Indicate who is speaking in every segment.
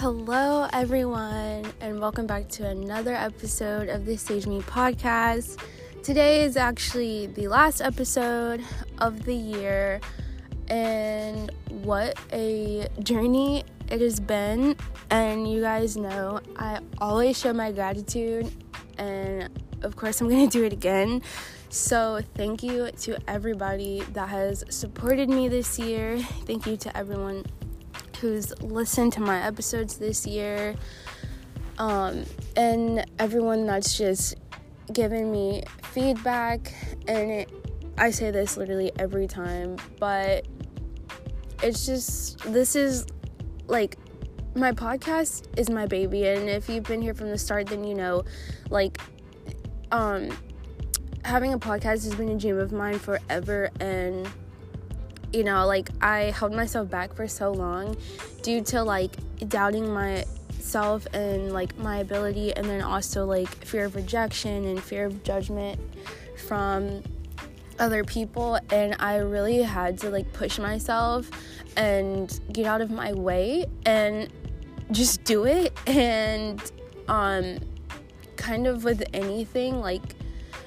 Speaker 1: Hello, everyone, and welcome back to another episode of the Stage Me podcast. Today is actually the last episode of the year, and what a journey it has been. And you guys know I always show my gratitude, and of course, I'm to do it again. So, thank you to everybody that has supported me this year. Thank you to everyone who's listened to my episodes this year. Um, and everyone that's just given me feedback. And it, I say this literally every time, but it's just, this is like, my podcast is my baby. And if you've been here from the start, then you know, like, um, having a podcast has been a dream of mine forever. And you know, like I held myself back for so long due to like doubting myself and like my ability, and then also like fear of rejection and fear of judgment from other people. And I really had to like push myself and get out of my way and just do it. And um, kind of with anything, like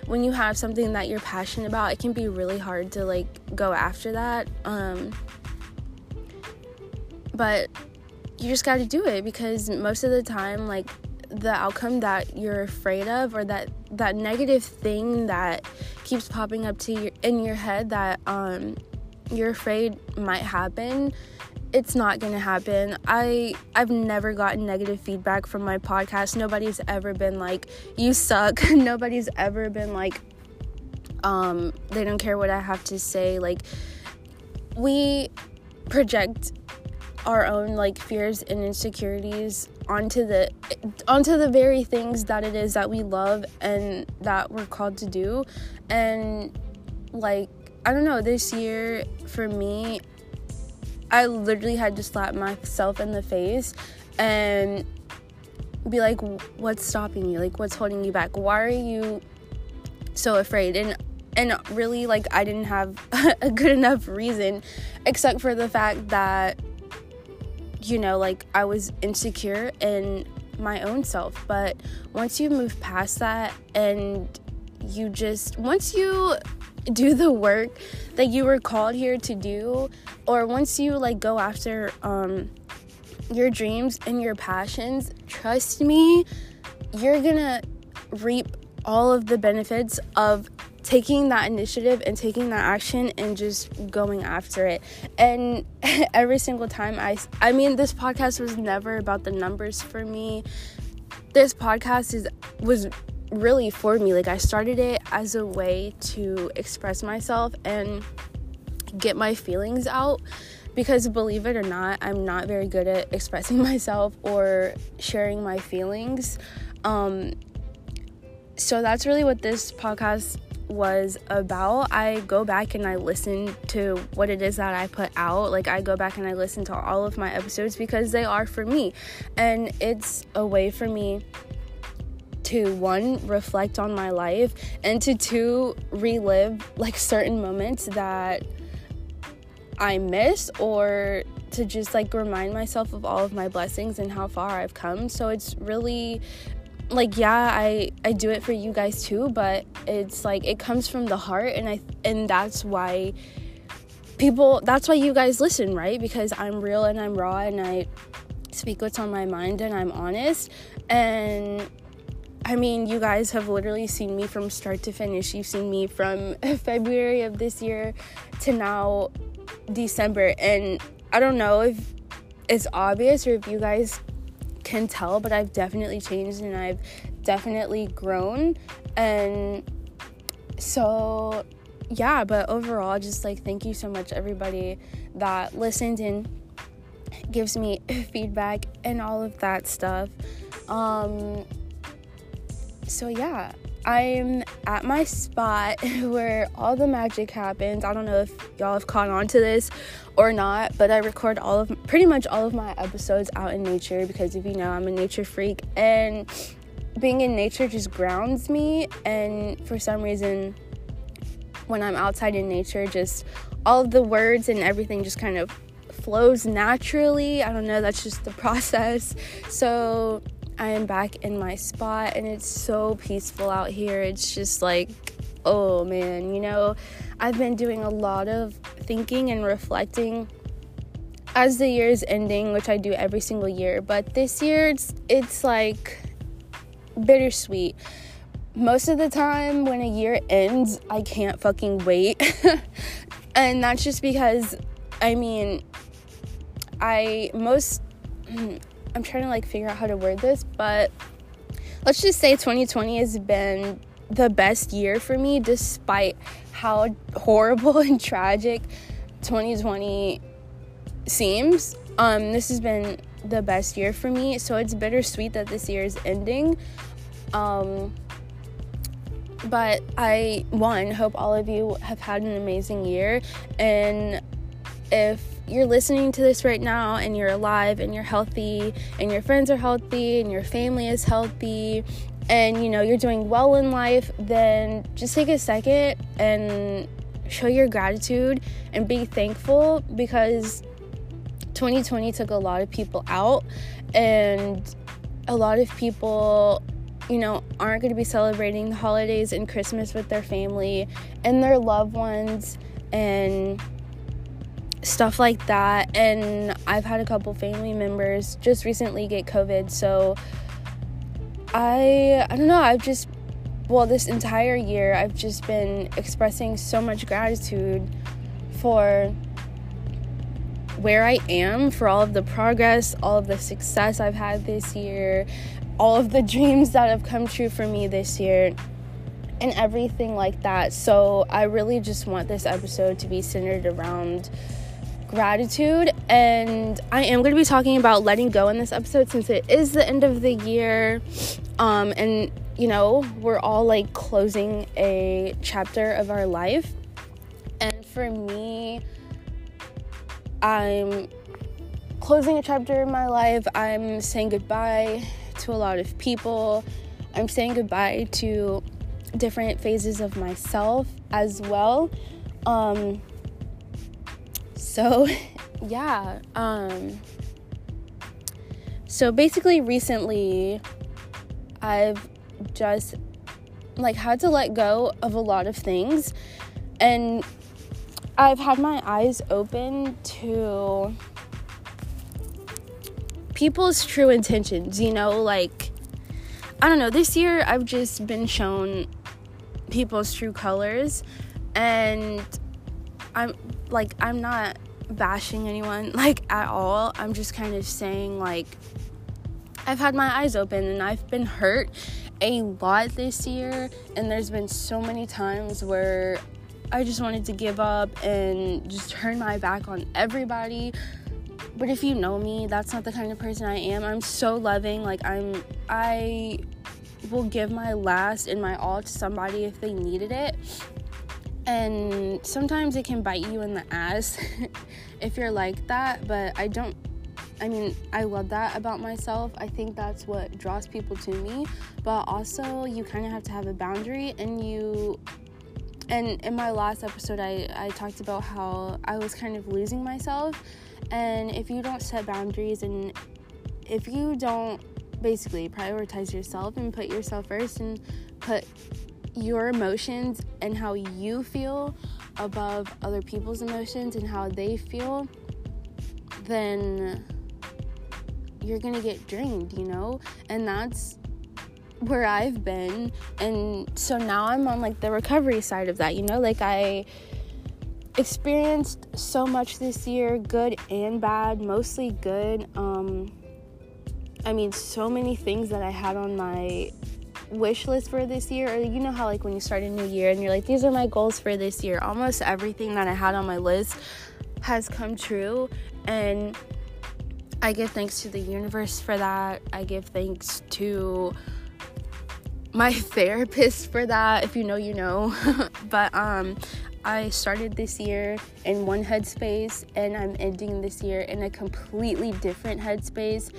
Speaker 1: when you have something that you're passionate about, it can be really hard to like go after that. Um, but you just got to do it because most of the time, like the outcome that you're afraid of or that that negative thing that keeps popping up to your in your head that um, you're afraid might happen it's not gonna happen. I I've never gotten negative feedback from my podcast. Nobody's ever been like, you suck. Nobody's ever been like, um, they don't care what I have to say. Like we project our own like fears and insecurities onto the onto the very things that it is that we love and that we're called to do and like I don't know this year for me I literally had to slap myself in the face and be like, what's stopping you? Like, what's holding you back? Why are you so afraid? And and really, like, I didn't have a good enough reason, except for the fact that, you know, like, I was insecure in my own self. But once you move past that and you just, once you do the work that you were called here to do? Or once you like go after um your dreams and your passions trust me you're gonna reap all of the benefits of taking that initiative and taking that action and just going after it. And every single time i i mean this podcast was never about the numbers for me. This podcast is was really for me. Like, I started it as a way to express myself and get my feelings out because believe it or not, I'm not very good at expressing myself or sharing my feelings. Um, so that's really what this podcast was about. I go back and I listen to what it is that I put out. Like, I go back and I listen to all of my episodes because they are for me. And it's a way for me to one reflect on my life and to two relive like certain moments that I miss or to just like remind myself of all of my blessings and how far I've come. So it's really like yeah, I I do it for you guys too, but it's like it comes from the heart and I and that's why people that's why you guys listen, right? Because I'm real and I'm raw and I speak what's on my mind and I'm honest and I mean, you guys have literally seen me from start to finish. You've seen me from February of this year to now December. And I don't know if it's obvious or if you guys can tell, but I've definitely changed and I've definitely grown. And so, yeah, but overall, just like thank you so much, everybody that listened and gives me feedback and all of that stuff. Um, so yeah, I'm at my spot where all the magic happens. I don't know if y'all have caught on to this or not, but I record all of pretty much all of my episodes out in nature because if you know, I'm a nature freak and being in nature just grounds me and for some reason when I'm outside in nature just all of the words and everything just kind of flows naturally. I don't know, that's just the process. So I am back in my spot and it's so peaceful out here. It's just like, oh man, you know, I've been doing a lot of thinking and reflecting as the year is ending, which I do every single year, but this year it's it's like bittersweet. Most of the time when a year ends, I can't fucking wait. and that's just because I mean I most I'm trying to like figure out how to word this, but let's just say 2020 has been the best year for me despite how horrible and tragic 2020 seems. Um, this has been the best year for me, so it's bittersweet that this year is ending. Um, but I, one, hope all of you have had an amazing year. And if you're listening to this right now and you're alive and you're healthy and your friends are healthy and your family is healthy and you know you're doing well in life, then just take a second and show your gratitude and be thankful because 2020 took a lot of people out and a lot of people you know aren't going to be celebrating the holidays and christmas with their family and their loved ones and stuff like that and i've had a couple family members just recently get covid so i i don't know i've just well this entire year i've just been expressing so much gratitude for where I am, for all of the progress, all of the success I've had this year, all of the dreams that have come true for me this year, and everything like that. So, I really just want this episode to be centered around gratitude. And I am going to be talking about letting go in this episode since it is the end of the year. Um, and, you know, we're all like closing a chapter of our life. And for me, I'm closing a chapter in my life. I'm saying goodbye to a lot of people. I'm saying goodbye to different phases of myself as well. Um, so, yeah. Um, so basically, recently, I've just like had to let go of a lot of things and I've had my eyes open to people's true intentions, you know, like I don't know, this year I've just been shown people's true colors and I'm like I'm not bashing anyone like at all. I'm just kind of saying like I've had my eyes open and I've been hurt a lot this year and there's been so many times where I just wanted to give up and just turn my back on everybody. But if you know me, that's not the kind of person I am. I'm so loving. Like I'm I will give my last and my all to somebody if they needed it. And sometimes it can bite you in the ass if you're like that, but I don't I mean, I love that about myself. I think that's what draws people to me. But also, you kind of have to have a boundary and you and in my last episode I, I talked about how i was kind of losing myself and if you don't set boundaries and if you don't basically prioritize yourself and put yourself first and put your emotions and how you feel above other people's emotions and how they feel then you're gonna get drained you know and that's where I've been. And so now I'm on like the recovery side of that, you know, like I experienced so much this year, good and bad, mostly good. Um I mean, so many things that I had on my wish list for this year or you know how like when you start a new year and you're like these are my goals for this year almost everything that i had on my list has come true and i give thanks to the universe for that i give thanks to my therapist for that. If you know, you know. but um, I started this year in one headspace and I'm ending this year in a completely different headspace.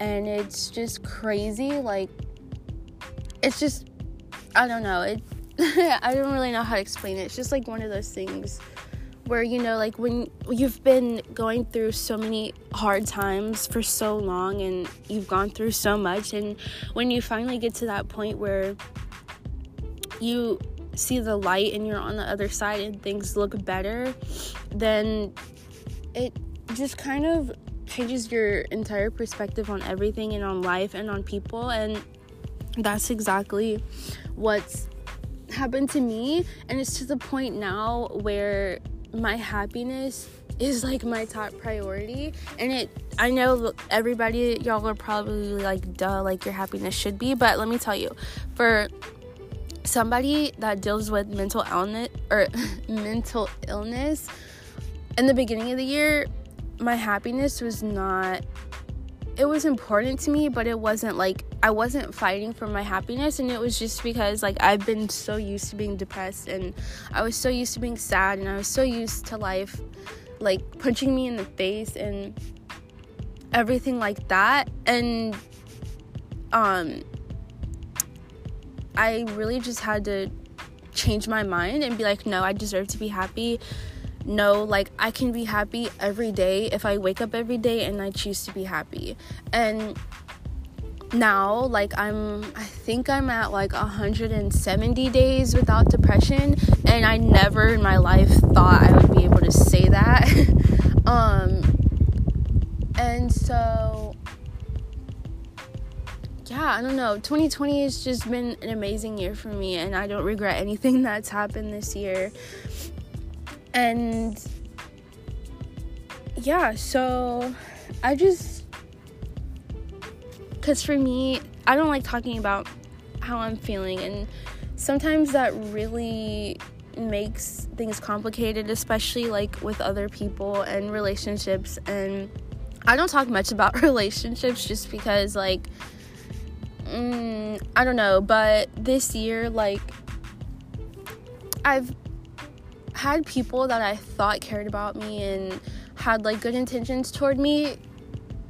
Speaker 1: And it's just crazy. Like, it's just, I don't know. It, I don't really know how to explain it. It's just like one of those things where you know like when you've been going through so many hard times for so long and you've gone through so much and when you finally get to that point where you see the light and you're on the other side and things look better then it just kind of changes your entire perspective on everything and on life and on people and that's exactly what's happened to me and it's to the point now where my happiness is like my top priority and it i know everybody y'all are probably like duh like your happiness should be but let me tell you for somebody that deals with mental illness or mental illness in the beginning of the year my happiness was not it was important to me, but it wasn't like I wasn't fighting for my happiness and it was just because like I've been so used to being depressed and I was so used to being sad and I was so used to life like punching me in the face and everything like that and um I really just had to change my mind and be like no, I deserve to be happy know like I can be happy every day if I wake up every day and I choose to be happy. And now like I'm I think I'm at like 170 days without depression and I never in my life thought I would be able to say that. um and so yeah, I don't know. 2020 has just been an amazing year for me and I don't regret anything that's happened this year. And yeah, so I just cuz for me, I don't like talking about how I'm feeling. And sometimes that really makes things complicated, especially like with other people and relationships. And I don't talk much about relationships just because like mm, I don't know, but this year like I've had people that I thought cared about me and had like good intentions toward me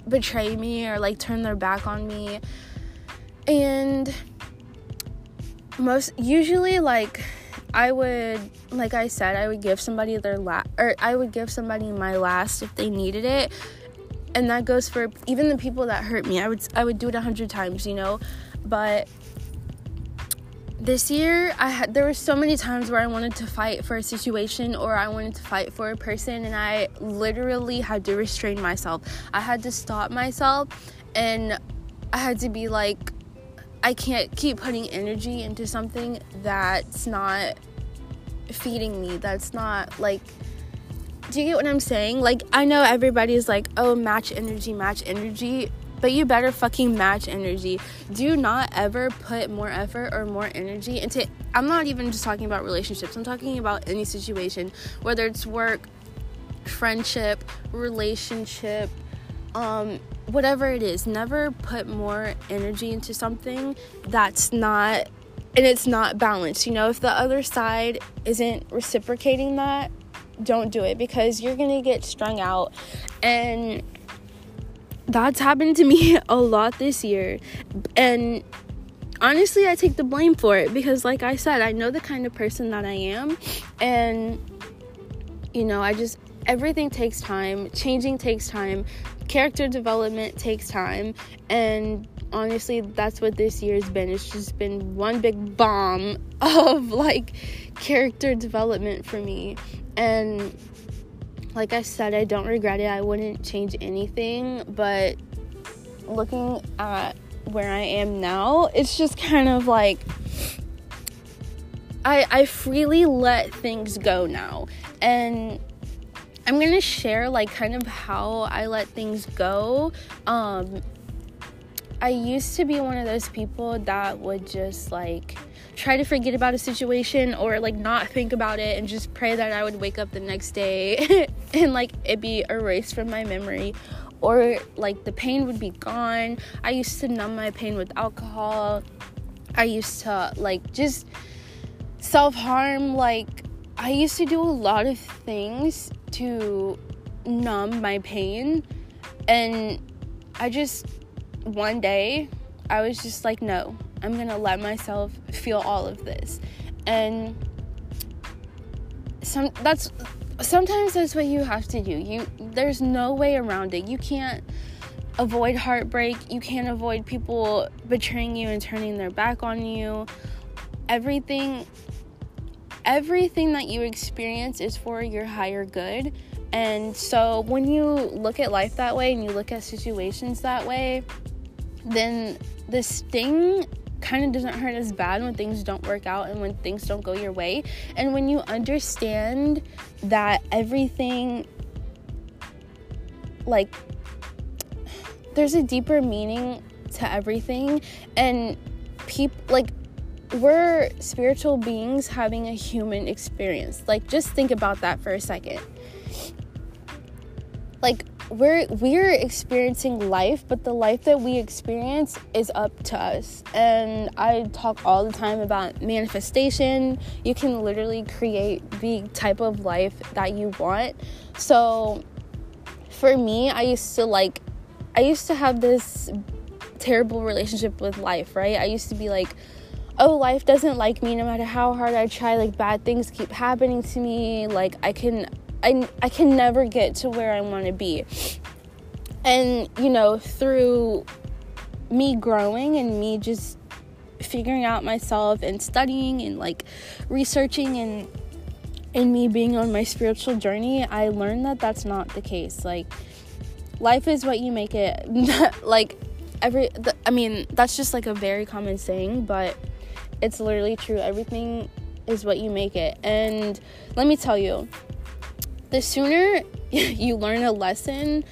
Speaker 1: betray me or like turn their back on me. And most usually like I would like I said I would give somebody their last or I would give somebody my last if they needed it. And that goes for even the people that hurt me. I would I would do it a hundred times, you know. But this year I had there were so many times where I wanted to fight for a situation or I wanted to fight for a person and I literally had to restrain myself. I had to stop myself and I had to be like I can't keep putting energy into something that's not feeding me. That's not like do you get what I'm saying? Like I know everybody's like, "Oh, match energy, match energy." But you better fucking match energy. Do not ever put more effort or more energy into I'm not even just talking about relationships. I'm talking about any situation, whether it's work, friendship, relationship, um whatever it is. Never put more energy into something that's not and it's not balanced. You know, if the other side isn't reciprocating that, don't do it because you're going to get strung out and that's happened to me a lot this year. And honestly, I take the blame for it because, like I said, I know the kind of person that I am. And, you know, I just, everything takes time. Changing takes time. Character development takes time. And honestly, that's what this year's been. It's just been one big bomb of like character development for me. And, like I said, I don't regret it. I wouldn't change anything, but looking at where I am now, it's just kind of like I I freely let things go now. And I'm going to share like kind of how I let things go. Um I used to be one of those people that would just like try to forget about a situation or like not think about it and just pray that I would wake up the next day and like it be erased from my memory or like the pain would be gone. I used to numb my pain with alcohol. I used to like just self harm. Like, I used to do a lot of things to numb my pain. And I just, one day, I was just like, no, I'm gonna let myself feel all of this. And some that's sometimes that's what you have to do. You there's no way around it. You can't avoid heartbreak. You can't avoid people betraying you and turning their back on you. Everything everything that you experience is for your higher good. And so when you look at life that way and you look at situations that way, then the sting kind of doesn't hurt as bad when things don't work out and when things don't go your way. And when you understand that everything, like, there's a deeper meaning to everything, and people, like, we're spiritual beings having a human experience. Like, just think about that for a second. Like, we're we're experiencing life but the life that we experience is up to us. And i talk all the time about manifestation. You can literally create the type of life that you want. So for me i used to like i used to have this terrible relationship with life right? I used to be like oh life doesn't like me no matter how hard i try like bad things keep happening to me like i can I, I can never get to where I want to be. And, you know, through me growing and me just figuring out myself and studying and like researching and and me being on my spiritual journey, I learned that that's not the case. Like life is what you make it. like every the, I mean, that's just like a very common saying, but it's literally true. Everything is what you make it. And let me tell you, the sooner you learn a lesson,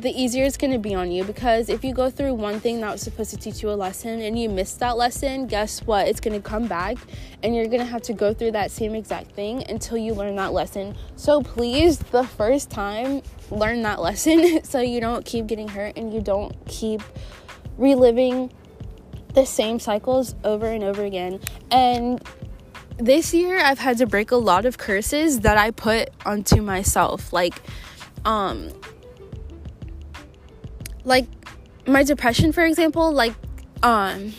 Speaker 1: the easier it's going to be on you because if you go through one thing that was supposed to teach you a lesson and you miss that lesson, guess what? It's going to come back and you're going to have to go through that same exact thing until you learn that lesson. So please, the first time, learn that lesson so you don't keep getting hurt and you don't keep reliving the same cycles over and over again. And this year I've had to break a lot of curses that I put onto myself. Like, um, like my depression, for example, like, um,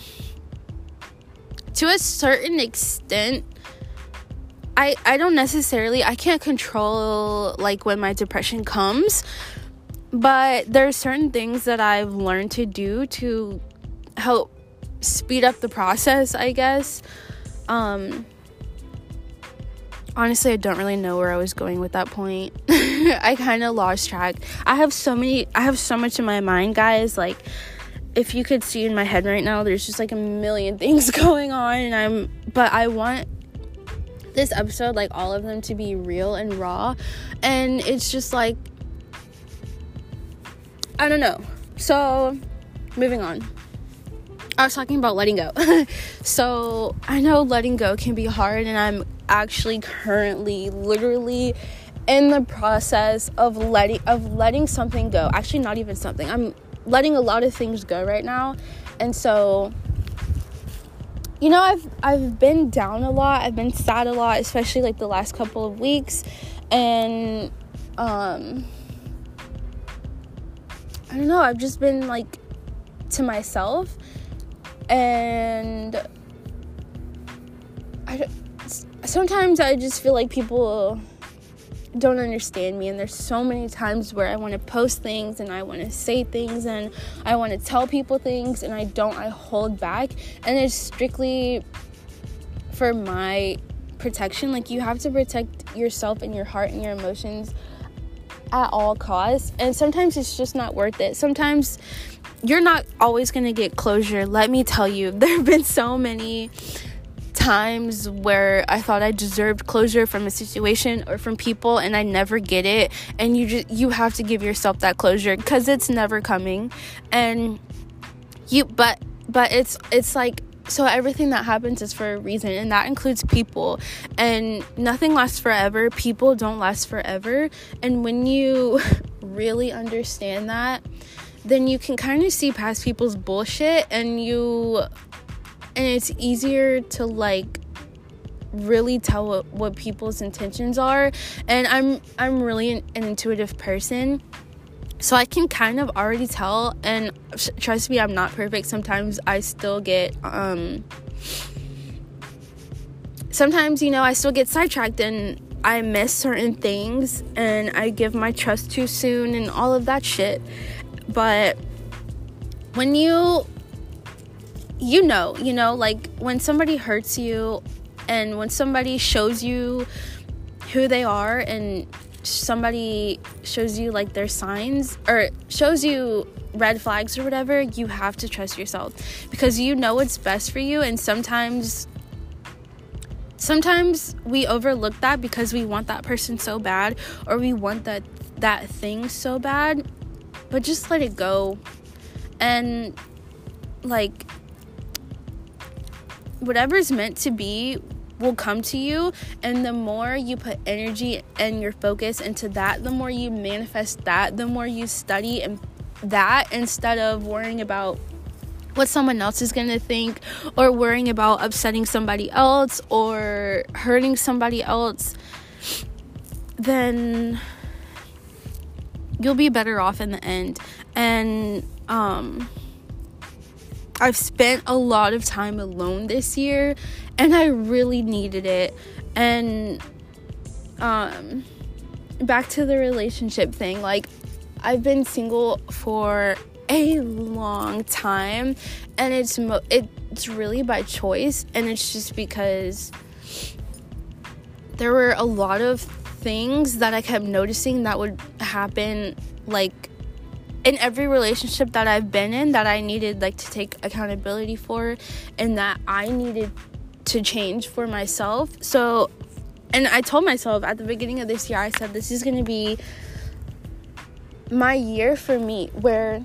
Speaker 1: to a certain extent, I, I don't necessarily I can't control like when my depression comes but there are certain things that I've learned to do to help speed up the process I guess um honestly, I don't really know where I was going with that point. I kind of lost track. I have so many, I have so much in my mind, guys. Like, if you could see in my head right now, there's just like a million things going on, and I'm, but I want this episode, like all of them, to be real and raw. And it's just like, I don't know. So, moving on. I was talking about letting go. so, I know letting go can be hard, and I'm actually currently literally in the process of letting of letting something go. Actually not even something. I'm letting a lot of things go right now. And so you know, I've I've been down a lot. I've been sad a lot, especially like the last couple of weeks. And um I don't know, I've just been like to myself and I sometimes I just feel like people don't understand me and there's so many times where I want to post things and I want to say things and I want to tell people things and I don't I hold back. And it's strictly for my protection like you have to protect yourself and your heart and your emotions at all costs and sometimes it's just not worth it. Sometimes you're not always going to get closure let me tell you. There have been so many times where I thought I deserved closure from a situation or from people and I never get it. And you just you have to give yourself that closure cuz it's never coming. And you but but it's it's like so everything that happens is for a reason and that includes people. And nothing lasts forever. People don't last forever. And when you really understand that then you can kind of see past people's bullshit and you and it's easier to like really tell what, what people's intentions are. And i'm i'm really an, an intuitive person. So i can kind of already tell. And trust me i'm not perfect. Sometimes i still get um sometimes you know i still get sidetracked and I miss certain things. And I give my trust too soon and all of that shit. But when you you know, you know, like when somebody hurts you and when somebody shows you who they are and somebody shows you like their signs or shows you red flags or whatever, you have to trust yourself because you know what's best for you and sometimes sometimes we overlook that because we want that person so bad or we want that that thing so bad but just let it go. And like whatever's meant to be will come to you and the more you put energy and your focus into that the more you manifest that the more you study and that instead of worrying about what someone else is going to think or worrying about upsetting somebody else or hurting somebody else, then you'll be better off in the end. And um, I've spent a lot of time alone this year and I really needed it. And um, back to the relationship thing, like I've been single for a long time and it's mo- it's really by choice and it's just because there were a lot of things that I kept noticing that would happen like in every relationship that I've been in that I needed like to take accountability for and that I needed to change for myself. So and I told myself at the beginning of this year I said this is going to be my year for me where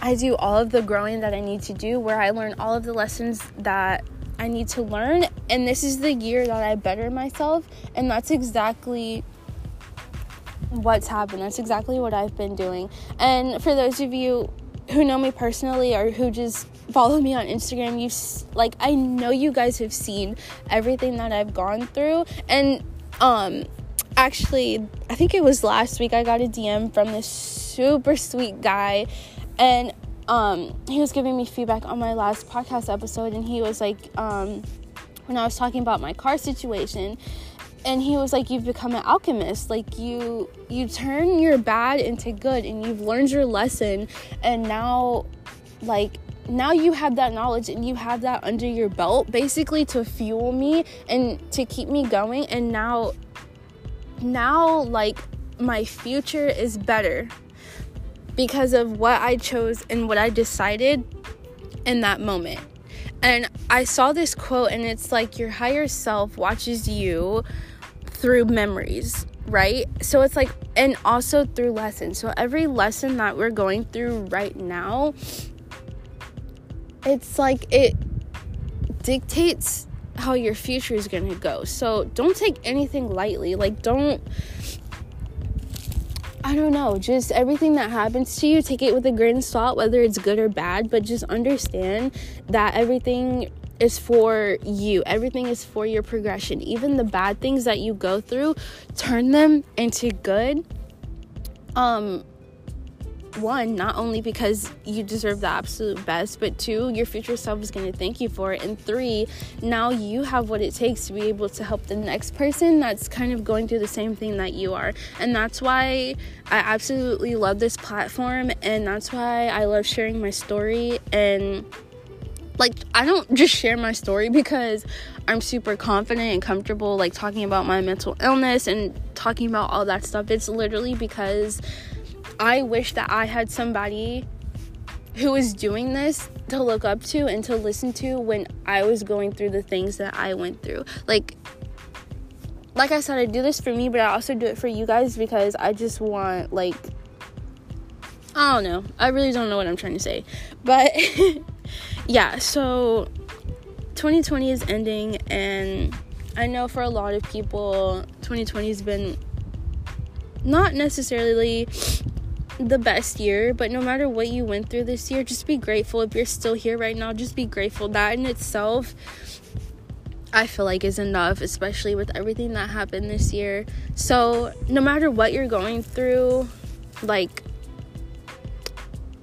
Speaker 1: I do all of the growing that I need to do, where I learn all of the lessons that I need to learn. And this is the year that I better myself. And that's exactly what's happened. That's exactly what I've been doing. And for those of you who know me personally or who just follow me on Instagram, you like I know you guys have seen everything that I've gone through and um actually I think it was last week I got a DM from this super sweet guy and um, he was giving me feedback on my last podcast episode, and he was like, um, when I was talking about my car situation, and he was like, "You've become an alchemist. Like you, you turn your bad into good, and you've learned your lesson, and now, like." Now you have that knowledge and you have that under your belt basically to fuel me and to keep me going and now now like my future is better because of what I chose and what I decided in that moment. And I saw this quote, and it's like your higher self watches you through memories, right? So it's like, and also through lessons. So every lesson that we're going through right now, it's like it dictates how your future is going to go. So don't take anything lightly. Like, don't I don't know, just everything that happens to you, take it with a grain of salt, whether it's good or bad, but just understand that everything is for you. Everything is for your progression. Even the bad things that you go through, turn them into good. Um one, not only because you deserve the absolute best, but two, your future self is going to thank you for it. And three, now you have what it takes to be able to help the next person that's kind of going through the same thing that you are. And that's why I absolutely love this platform. And that's why I love sharing my story. And like, I don't just share my story because I'm super confident and comfortable, like talking about my mental illness and talking about all that stuff. It's literally because I wish that I had somebody who was doing this to look up to and to listen to when I was going through the things that I went through. Like like I said I do this for me, but I also do it for you guys because I just want like I don't know. I really don't know what I'm trying to say. But yeah, so 2020 is ending and I know for a lot of people 2020 has been not necessarily the best year, but no matter what you went through this year, just be grateful. If you're still here right now, just be grateful. That in itself, I feel like is enough, especially with everything that happened this year. So, no matter what you're going through, like,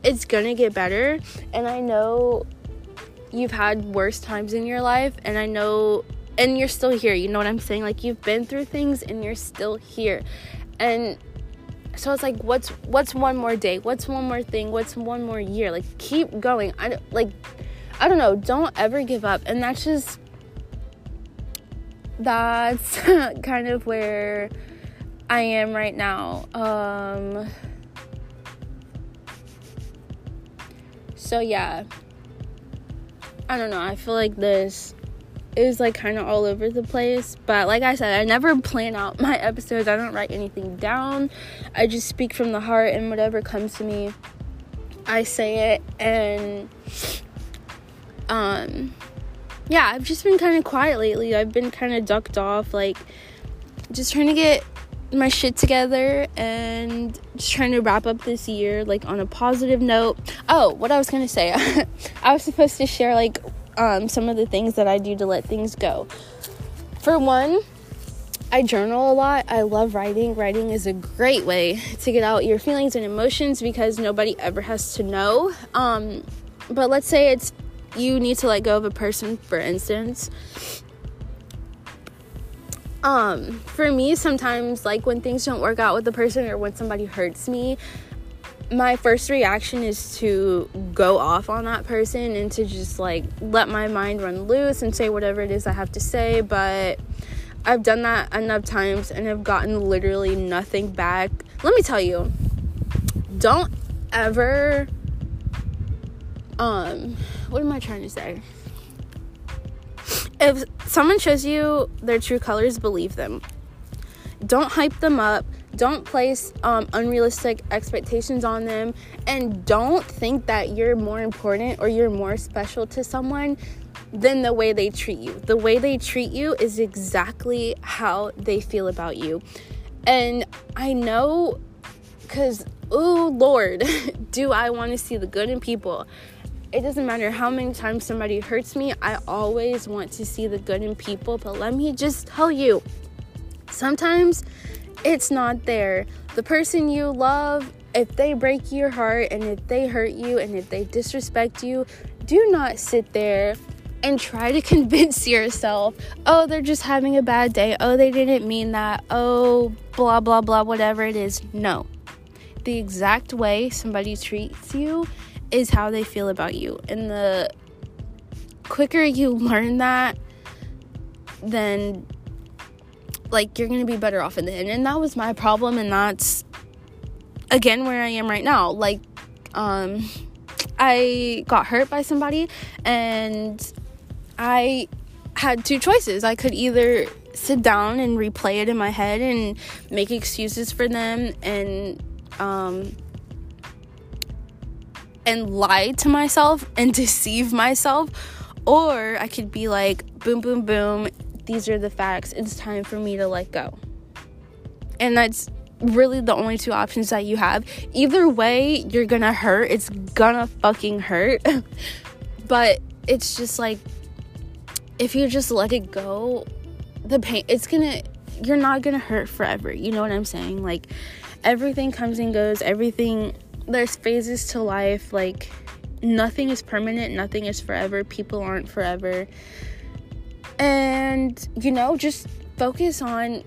Speaker 1: it's gonna get better. And I know you've had worse times in your life, and I know and you're still here. You know what I'm saying? Like you've been through things and you're still here. And so it's like what's what's one more day? What's one more thing? What's one more year? Like keep going. I like I don't know, don't ever give up. And that's just that's kind of where I am right now. Um so yeah. I don't know. I feel like this is like kind of all over the place. But like I said, I never plan out my episodes. I don't write anything down. I just speak from the heart and whatever comes to me, I say it and um yeah, I've just been kind of quiet lately. I've been kind of ducked off like just trying to get my shit together and just trying to wrap up this year like on a positive note. Oh, what I was to say. I was supposed to share like um, some of the things that I do to let things go. For one, I journal a lot. I love writing. Writing is a great way to get out your feelings and emotions because nobody ever has to know. Um, but let's say it's you need to let go of a person, for instance. Um, for me, sometimes, like when things don't work out with the person or when somebody hurts me, my first reaction is to go off on that person and to just like let my mind run loose and say whatever it is I have to say. But I've done that enough times and have gotten literally nothing back. Let me tell you, don't ever, um, what am I trying to say? If someone shows you their true colors, believe them. Don't hype them up. Don't place um, unrealistic expectations on them. And don't think that you're more important or you're more special to someone than the way they treat you. The way they treat you is exactly how they feel about you. And i know because oh lord do i want to see the good in people it doesn't matter how many times somebody hurts me, I always want to see the good in people. But let me just tell you sometimes it's not there. The person you love, if they break your heart and if they hurt you and if they disrespect you, do not sit there and try to convince yourself, oh, they're just having a bad day. Oh, they didn't mean that. Oh, blah, blah, blah, whatever it is. No. The exact way somebody treats you is how they feel about you. And the quicker you learn that, then like you're gonna be better off in the end. And that was my problem and that's again where i am right now. Like um i got hurt by somebody and i had two choices. I could either sit down and replay it in my head and make excuses for them and um and lie to myself and deceive myself or i could be like boom boom boom these are the facts. It's time for me to let go. And that's really the only two options that you have. Either way, you're gonna hurt. It's gonna fucking hurt. but it's just like if you just let it go, the pain it's gonna you're not gonna hurt forever. You know what I'm saying? Like everything comes and goes, everything there's phases to life, like nothing is permanent, nothing is forever, people aren't forever. And you know just focus on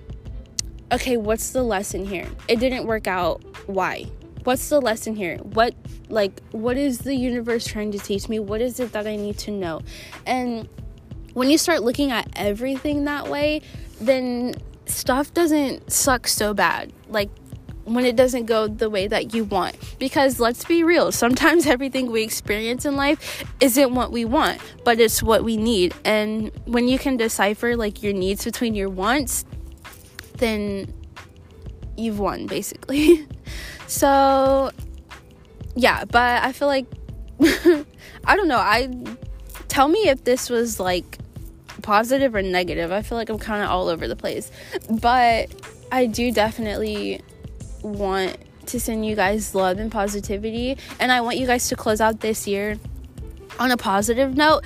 Speaker 1: okay what's the lesson here? It didn't work out why? What's the lesson here? What like what is the universe trying to teach me? What is it that i need to know? And when you start looking at everything that way then stuff doesn't suck so bad. Like when it doesn't go the way that you want. Because let's be real, sometimes everything we experience in life isn't what we want, but it's what we need. And when you can decipher like your needs between your wants, then you've won basically. so yeah, but I feel like I don't know. I tell me if this was like positive or negative. I feel like I'm kind of all over the place. But I do definitely want to send you guys love and positivity. And I want you guys to close out this year on a positive note.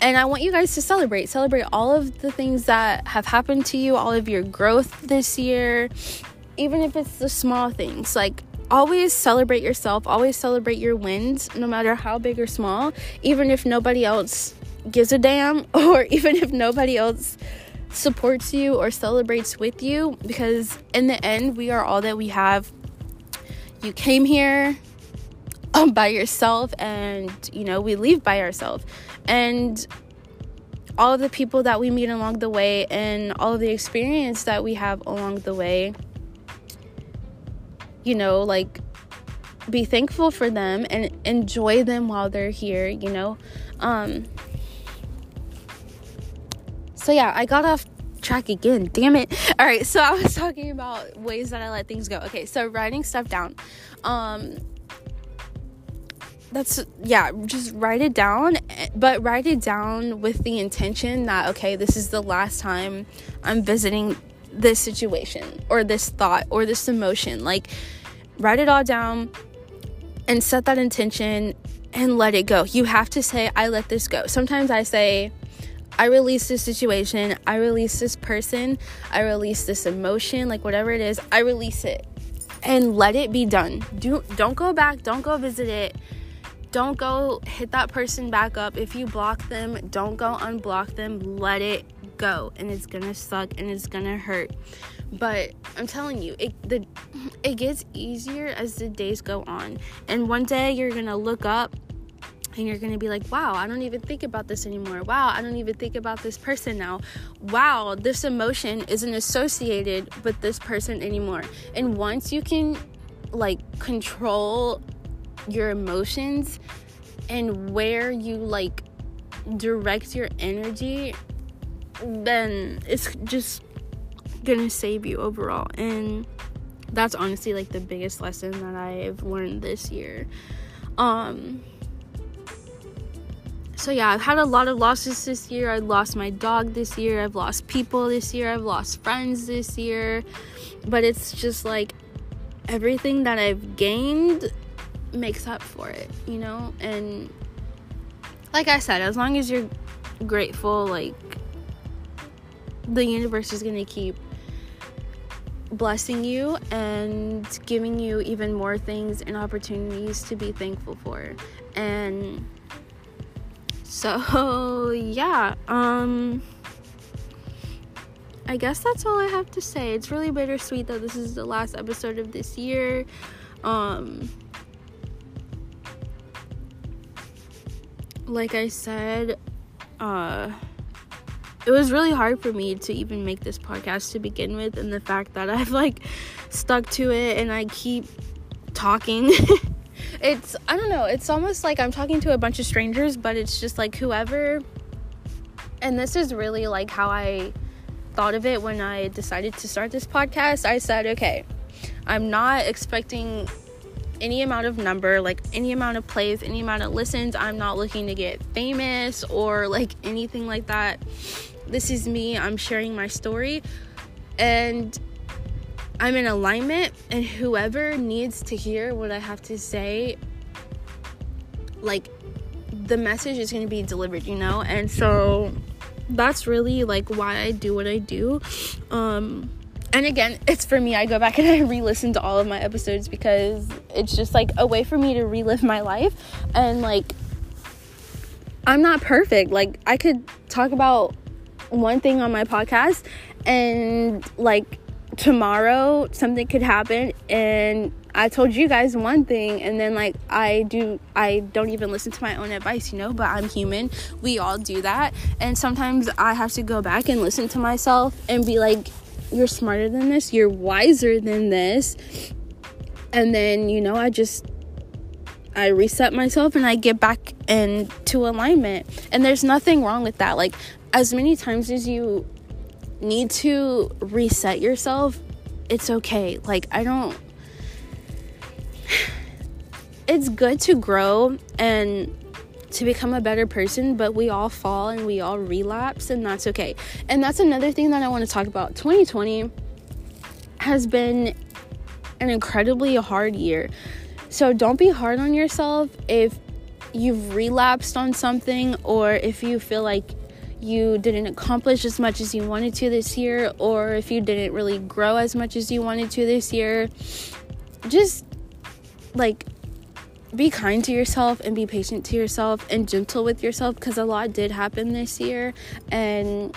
Speaker 1: And I want you guys to celebrate. Celebrate all of the things that have happened to you, all of your growth this year, even if it's the small things. Like, always celebrate yourself, always celebrate your wins, no matter how big or small, even if nobody else gives a damn, or even if nobody else supports you or celebrates with you, because in the end, we are all that we have. You came here um, by yourself, and you know, we leave by ourselves. And all of the people that we meet along the way and all of the experience that we have along the way, you know, like be thankful for them and enjoy them while they're here, you know. Um So yeah, I got off track again. Damn it. All right, so I was talking about ways that I let things go. Okay, so writing stuff down. Um that's yeah just write it down but write it down with the intention that okay this is the last time i'm visiting this situation or this thought or this emotion like write it all down and set that intention and let it go you have to say i let this go sometimes i say I release this situation, I release this person, I release this emotion, like whatever it is, I release it and let it be done. Do don't go back, don't go visit it don't go hit that person back up. If you block them, don't go unblock them. Let it go. And it's gonna suck and it's gonna hurt. But I'm telling you, it the it gets easier as the days go on. And one day you're gonna look up and you're gonna be like, wow, I don't even think about this anymore. Wow, I don't even think about this person now. Wow, this emotion isn't associated with this person anymore. And once you can like control your emotions and where you like direct your energy, then it's just gonna save you overall. And that's honestly like the biggest lesson that I've learned this year. Um so yeah, I've had a lot of losses this year. I lost my dog this year. I've lost people this year. I've lost friends this year. But it's just like everything that I've gained makes up for it, you know? And like I said, as long as you're grateful, like the universe is going to keep blessing you and giving you even more things and opportunities to be thankful for. And so, yeah, um I guess that's all I have to say. It's really bittersweet that this is the last episode of this year. Um like I said, uh, it was really hard for me to even make this podcast to begin with, and the fact that I've like stuck to it and I keep talking. it's, I don't know, it's almost like I'm talking to a bunch of strangers, but it's just like whoever. And this is really like how I thought of it when I decided to start this podcast. I said, okay, I'm not expecting any amount of number, like any amount of plays, any amount of listens. I'm not looking to get famous or like anything like that. This is me. I'm sharing my story and I'm in alignment, and whoever needs to hear what I have to say, like the message is going to be delivered, you know? And so that's really like why I do what I do. Um and again, it's for me. I go back and I re listen to all of my episodes because it's just like a way for me to relive my life. And like, I'm not perfect. Like, I could talk about one thing on my podcast, and like, tomorrow something could happen and I told you guys one thing and then like I do I don't even listen to my own advice, you know, but I'm human. We all do that. And sometimes I have to go back and listen to myself and be like, you're smarter than this, you're wiser than this. And then, you know, I just I reset myself and I get back into alignment. And there's nothing wrong with that. Like as many times as you need to reset yourself, it's okay. Like I don't it's good to grow and to become a better person, but we all fall and we all relapse, and that's okay. And that's another thing that I want to talk about. 2020 has been an incredibly hard year. So don't be hard on yourself if you've relapsed on something or if you feel like you didn't accomplish as much as you wanted to this year or if you didn't really grow as much as you wanted to this year. Just like be kind to yourself and be patient to yourself and gentle with yourself because a lot did happen this year and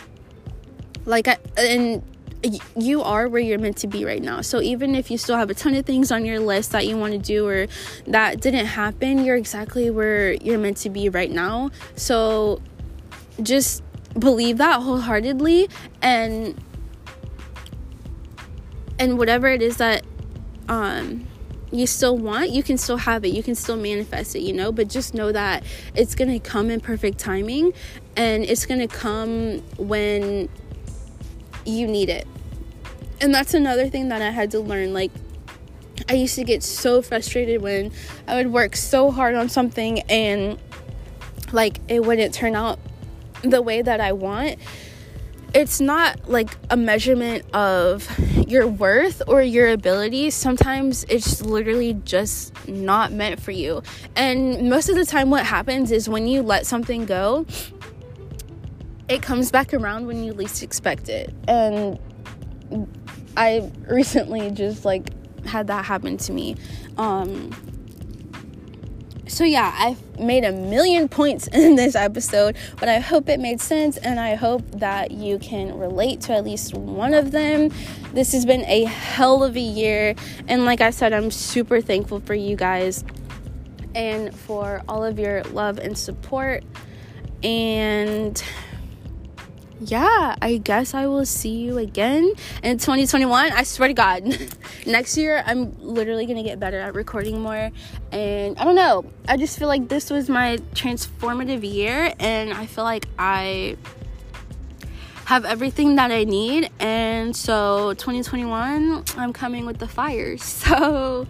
Speaker 1: like I, and you are where you're meant to be right now. So even if you still have a ton of things on your list that you want to do or that didn't happen, you're exactly where you're meant to be right now. So just believe that wholeheartedly and and whatever it is that um you still want, you can still have it. You can still manifest it, you know? But just know that it's going to come in perfect timing and it's going to come when you need it. And that's another thing that I had to learn. Like, I used to get so frustrated when I would work so hard on something and like it wouldn't turn out the way that I want. It's not like a measurement of your worth or your ability. Sometimes it's literally just not meant for you. And most of the time, what happens is when you let something go, it comes back around when you least expect it. And I recently just like had that happen to me. Um, so yeah, I've made a million points in this episode, but I hope it made sense and I hope that you can relate to at least one of them. This has been a hell of a year, and like I said, I'm super thankful for you guys and for all of your love and support. And yeah, I guess I will see you again in 2021. I swear to God, next year I'm literally gonna get better at recording more. And I don't know, I just feel like this was my transformative year, and I feel like I have everything that I need. And so 2021, I'm coming with the fire. So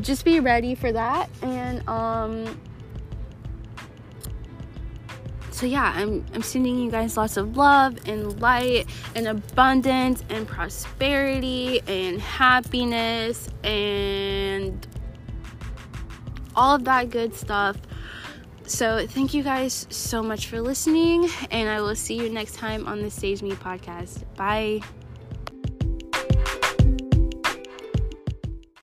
Speaker 1: just be ready for that. And, um, so yeah i'm i'm sending you guys lots of love and light and abundance and prosperity and happiness and all of that good stuff. So thank you guys so much for listening and i will see you next time on the stage me podcast. Bye